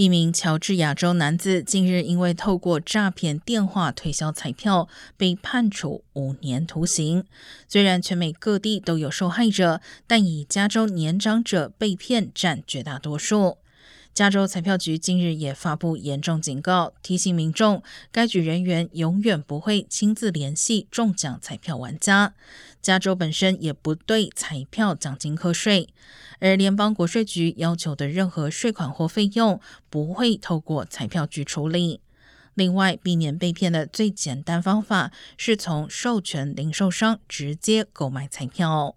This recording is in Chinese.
一名乔治亚州男子近日因为透过诈骗电话推销彩票，被判处五年徒刑。虽然全美各地都有受害者，但以加州年长者被骗占绝大多数。加州彩票局近日也发布严重警告，提醒民众，该局人员永远不会亲自联系中奖彩票玩家。加州本身也不对彩票奖金课税，而联邦国税局要求的任何税款或费用不会透过彩票局处理。另外，避免被骗的最简单方法是从授权零售商直接购买彩票。